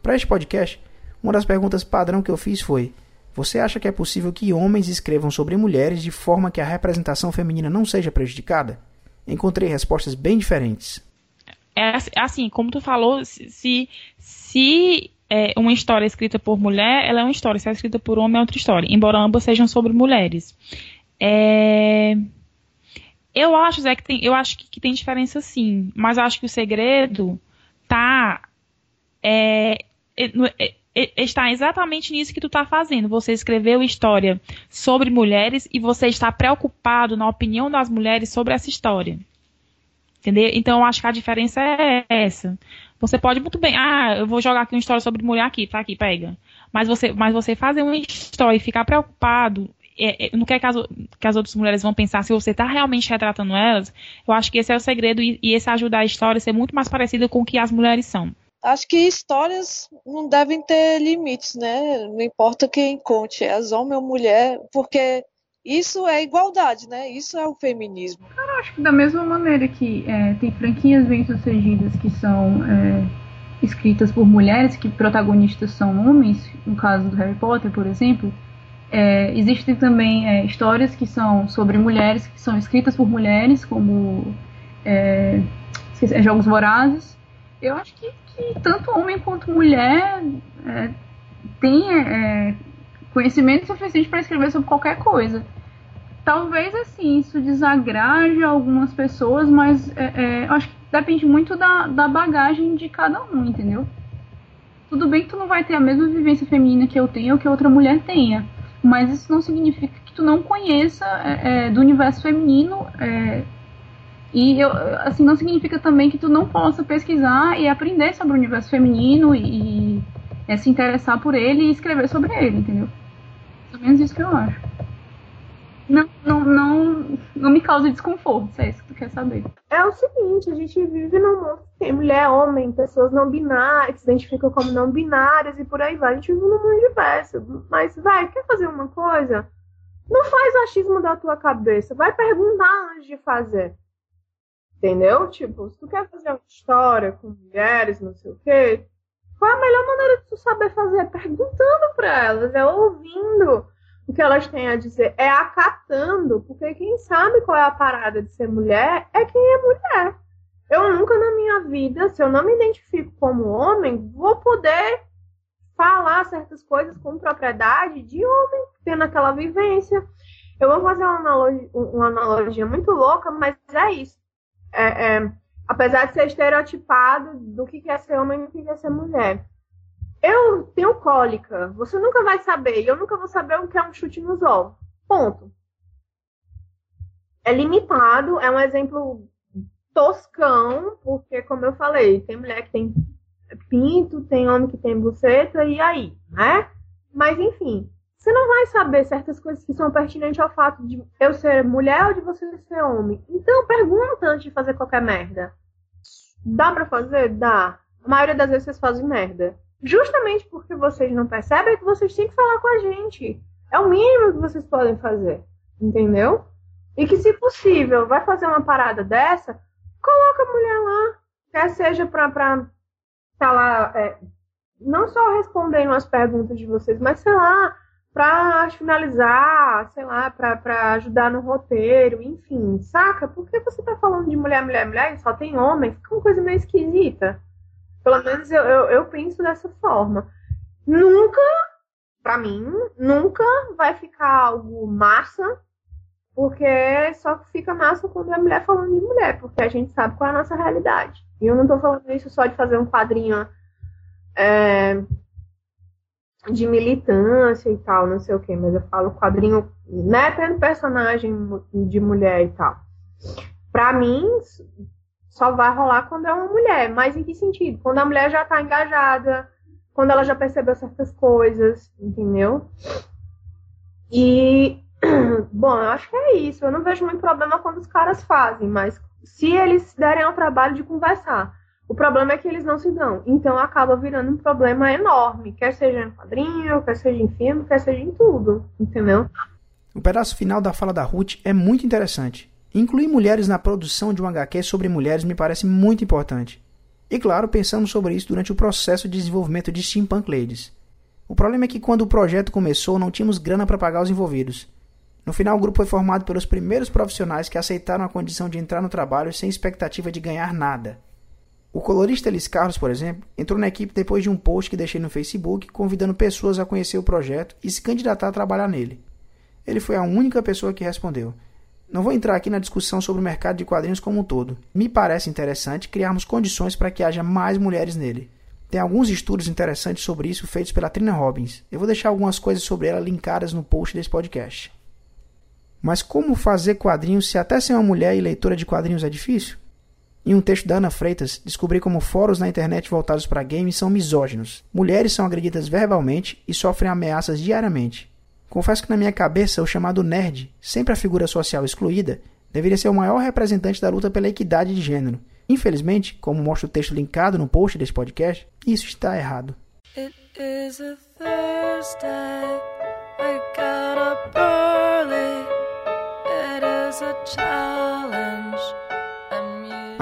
Para este podcast, uma das perguntas padrão que eu fiz foi: Você acha que é possível que homens escrevam sobre mulheres de forma que a representação feminina não seja prejudicada? Encontrei respostas bem diferentes. É assim, como tu falou, se, se é, uma história escrita por mulher, ela é uma história. Se é escrita por homem, é outra história. Embora ambas sejam sobre mulheres. É... Eu acho, Zé, que tem, eu acho que, que, tem diferença sim. Mas acho que o segredo tá. É, é, é, é, está exatamente nisso que tu está fazendo. Você escreveu história sobre mulheres e você está preocupado na opinião das mulheres sobre essa história. Entendeu? Então eu acho que a diferença é essa. Você pode muito bem, ah, eu vou jogar aqui uma história sobre mulher aqui, tá aqui, pega. Mas você, mas você fazer uma história e ficar preocupado é, é, não quer que as, que as outras mulheres vão pensar se você está realmente retratando elas, eu acho que esse é o segredo e, e esse ajudar a história a ser muito mais parecida com o que as mulheres são. Acho que histórias não devem ter limites, né? Não importa quem conte, é homem ou mulher, porque isso é igualdade, né? Isso é o feminismo. Cara, acho que da mesma maneira que é, tem franquias bem-sucedidas que são é, escritas por mulheres, que protagonistas são homens, no caso do Harry Potter, por exemplo, é, existem também é, histórias que são sobre mulheres, que são escritas por mulheres, como é, é, Jogos Vorazes. Eu acho que, que tanto homem quanto mulher tem conhecimento suficiente para escrever sobre qualquer coisa. Talvez assim, isso desagrade algumas pessoas, mas é, é, acho que depende muito da, da bagagem de cada um, entendeu? Tudo bem que tu não vai ter a mesma vivência feminina que eu tenho ou que outra mulher tenha, mas isso não significa que tu não conheça é, é do universo feminino é, e eu, assim não significa também que tu não possa pesquisar e aprender sobre o universo feminino e, e é, se interessar por ele e escrever sobre ele, entendeu? Pelo menos isso que eu acho não, não, não, não me causa desconforto, se é isso que tu quer saber. É o seguinte, a gente vive num mundo que tem mulher, homem, pessoas não binárias, se identificam como não binárias e por aí vai. A gente vive num mundo diverso. Mas vai, quer fazer uma coisa? Não faz achismo da tua cabeça, vai perguntar antes de fazer. Entendeu? Tipo, se tu quer fazer uma história com mulheres, não sei o quê, qual é a melhor maneira de tu saber fazer? Perguntando pra elas, é ouvindo o que elas têm a dizer é acatando, porque quem sabe qual é a parada de ser mulher é quem é mulher. Eu nunca na minha vida, se eu não me identifico como homem, vou poder falar certas coisas com propriedade de homem, tendo aquela vivência. Eu vou fazer uma analogia, uma analogia muito louca, mas é isso. É, é, Apesar de ser estereotipado do que é ser homem e do que é ser mulher. Eu tenho cólica. Você nunca vai saber. E eu nunca vou saber o que é um chute nos ovos. Ponto. É limitado. É um exemplo toscão, porque, como eu falei, tem mulher que tem pinto, tem homem que tem buceta, e aí, né? Mas, enfim, você não vai saber certas coisas que são pertinentes ao fato de eu ser mulher ou de você ser homem. Então, pergunta antes de fazer qualquer merda. Dá pra fazer? Dá. A maioria das vezes vocês fazem merda. Justamente porque vocês não percebem que vocês têm que falar com a gente. É o mínimo que vocês podem fazer. Entendeu? E que, se possível, vai fazer uma parada dessa, coloca a mulher lá. Quer seja pra, pra tá lá, é, não só respondendo as perguntas de vocês, mas sei lá, para finalizar, sei lá, para ajudar no roteiro, enfim, saca? Por que você tá falando de mulher, mulher, mulher e só tem homem? Fica uma coisa meio esquisita. Pelo menos eu, eu, eu penso dessa forma. Nunca, para mim, nunca vai ficar algo massa, porque só fica massa quando é mulher falando de mulher, porque a gente sabe qual é a nossa realidade. E eu não tô falando isso só de fazer um quadrinho é, de militância e tal, não sei o que, mas eu falo quadrinho, né, tendo personagem de mulher e tal. Pra mim, só vai rolar quando é uma mulher. Mas em que sentido? Quando a mulher já tá engajada, quando ela já percebeu certas coisas, entendeu? E, bom, eu acho que é isso. Eu não vejo muito problema quando os caras fazem, mas se eles derem ao trabalho de conversar. O problema é que eles não se dão. Então acaba virando um problema enorme. Quer seja em quadrinho, quer seja em filme, quer seja em tudo. Entendeu? O pedaço final da fala da Ruth é muito interessante. Incluir mulheres na produção de um HQ sobre mulheres me parece muito importante. E claro, pensamos sobre isso durante o processo de desenvolvimento de Steampunk Ladies. O problema é que quando o projeto começou não tínhamos grana para pagar os envolvidos. No final, o grupo foi formado pelos primeiros profissionais que aceitaram a condição de entrar no trabalho sem expectativa de ganhar nada. O colorista Elis Carlos, por exemplo, entrou na equipe depois de um post que deixei no Facebook convidando pessoas a conhecer o projeto e se candidatar a trabalhar nele. Ele foi a única pessoa que respondeu. Não vou entrar aqui na discussão sobre o mercado de quadrinhos como um todo. Me parece interessante criarmos condições para que haja mais mulheres nele. Tem alguns estudos interessantes sobre isso feitos pela Trina Robbins. Eu vou deixar algumas coisas sobre ela linkadas no post desse podcast. Mas como fazer quadrinhos se até ser uma mulher e leitora de quadrinhos é difícil? Em um texto da Ana Freitas, descobri como fóruns na internet voltados para games são misóginos. Mulheres são agredidas verbalmente e sofrem ameaças diariamente. Confesso que na minha cabeça o chamado nerd, sempre a figura social excluída, deveria ser o maior representante da luta pela equidade de gênero. Infelizmente, como mostra o texto linkado no post desse podcast, isso está errado. It is a Thursday. I got up early.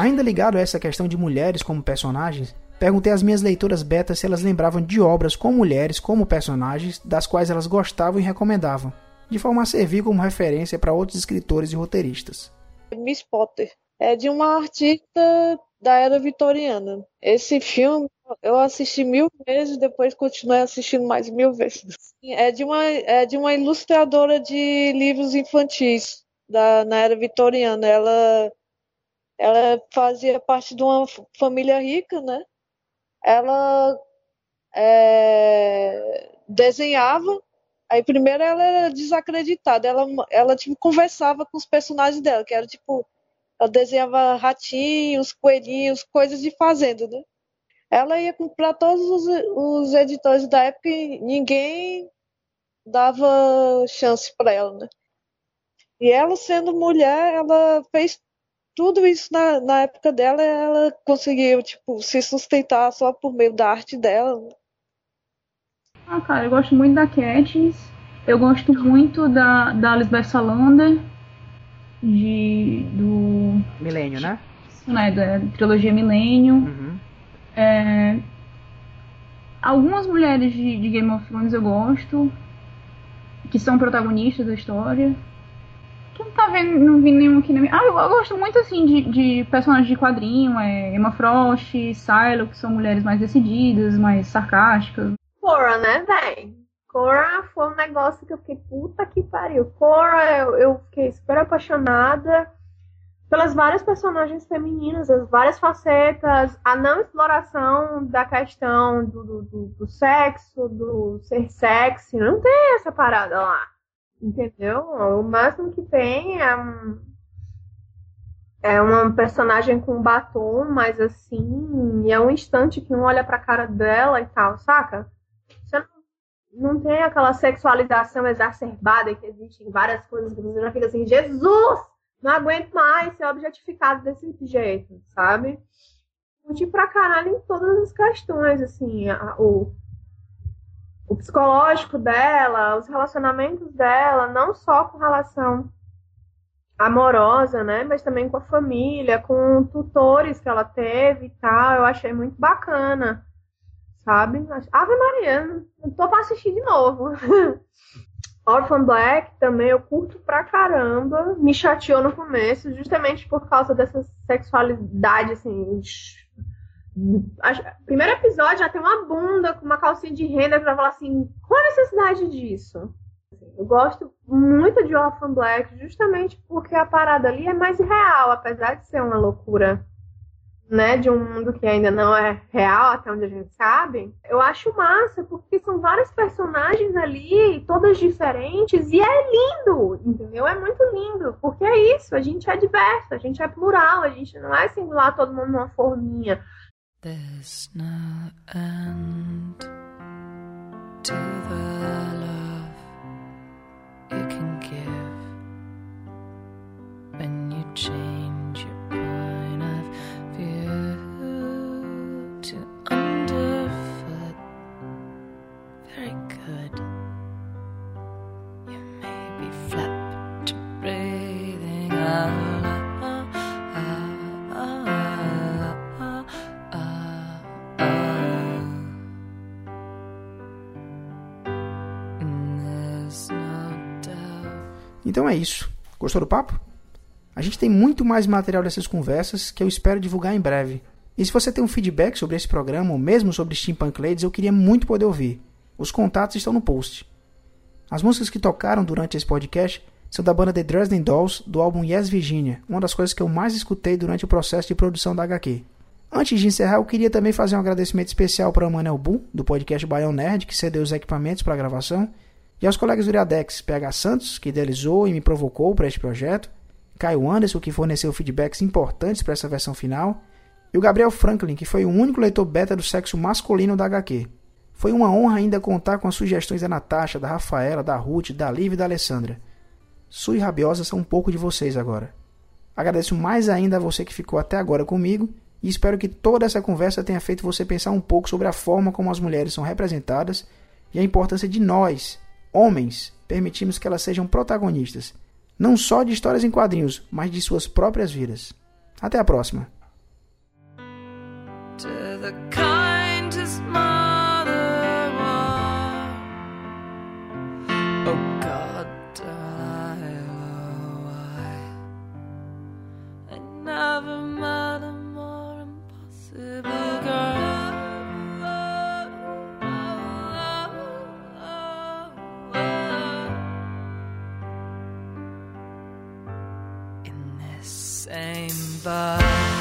Ainda ligado a essa questão de mulheres como personagens, perguntei às minhas leitoras betas se elas lembravam de obras com mulheres como personagens das quais elas gostavam e recomendavam, de forma a servir como referência para outros escritores e roteiristas. Miss Potter é de uma artista da era vitoriana. Esse filme eu assisti mil vezes, depois continuei assistindo mais mil vezes. É de uma, é de uma ilustradora de livros infantis da, na era vitoriana. Ela, ela fazia parte de uma família rica, né? Ela é, desenhava. Aí primeiro ela era desacreditada. Ela, ela tipo, conversava com os personagens dela, que era tipo. Ela desenhava ratinhos, coelhinhos, coisas de fazenda, né? Ela ia para todos os, os editores da época e ninguém dava chance para ela, né? E ela, sendo mulher, ela fez tudo isso na, na época dela, ela conseguiu, tipo, se sustentar só por meio da arte dela. Ah, cara, eu gosto muito da Katniss. Eu gosto muito da, da Lisbeth Salander. De. do. Milênio, né? né? Da trilogia Milênio. Uhum. É, algumas mulheres de, de Game of Thrones eu gosto. Que são protagonistas da história. Que não tá vendo, não vi nenhum aqui na minha. Ah, eu, eu gosto muito assim de, de, personagens de quadrinho, é Emma Frost, Silo, que são mulheres mais decididas, mais sarcásticas. Cora, né, véi? Cora foi um negócio que eu fiquei, puta que pariu. Cora, eu, eu fiquei super apaixonada. pelas várias personagens femininas, as várias facetas, a não exploração da questão do, do, do sexo, do ser sexy, não tem essa parada lá. Entendeu? O máximo que tem é um, é uma personagem com batom, mas assim, é um instante que um olha pra cara dela e tal, saca? Você não, não tem aquela sexualização exacerbada que existe em várias coisas que você já fica assim, Jesus! Não aguento mais ser objetificado desse jeito, sabe? Curti pra caralho em todas as questões, assim, a, o, o psicológico dela, os relacionamentos dela, não só com relação amorosa, né? Mas também com a família, com tutores que ela teve e tal. Eu achei muito bacana, sabe? Ave Maria, não tô pra assistir de novo. Orphan Black também eu curto pra caramba. Me chateou no começo, justamente por causa dessa sexualidade, assim. Primeiro episódio já tem uma bunda com uma calcinha de renda pra falar assim: qual a necessidade disso? Eu gosto muito de Orphan Black justamente porque a parada ali é mais real, apesar de ser uma loucura, né, de um mundo que ainda não é real, até onde a gente sabe. Eu acho massa porque são várias personagens ali, todas diferentes, e é lindo, entendeu? É muito lindo, porque é isso, a gente é diverso, a gente é plural, a gente não é singular todo mundo numa forminha. There's no end to the love you can give when you change é isso. Gostou do papo? A gente tem muito mais material dessas conversas que eu espero divulgar em breve. E se você tem um feedback sobre esse programa ou mesmo sobre Steampunk Ladies, eu queria muito poder ouvir. Os contatos estão no post. As músicas que tocaram durante esse podcast são da banda The Dresden Dolls, do álbum Yes Virginia, uma das coisas que eu mais escutei durante o processo de produção da HQ. Antes de encerrar, eu queria também fazer um agradecimento especial para o Manel Bu, do podcast Baião Nerd, que cedeu os equipamentos para a gravação, e aos colegas do Iradex, PH Santos, que idealizou e me provocou para este projeto, Caio Anderson, que forneceu feedbacks importantes para essa versão final, e o Gabriel Franklin, que foi o único leitor beta do sexo masculino da HQ. Foi uma honra ainda contar com as sugestões da Natasha, da Rafaela, da Ruth, da Liv e da Alessandra. Sui e Rabiosa são um pouco de vocês agora. Agradeço mais ainda a você que ficou até agora comigo e espero que toda essa conversa tenha feito você pensar um pouco sobre a forma como as mulheres são representadas e a importância de nós, homens, permitimos que elas sejam protagonistas, não só de histórias em quadrinhos, mas de suas próprias vidas. Até a próxima! never mind. goodbye.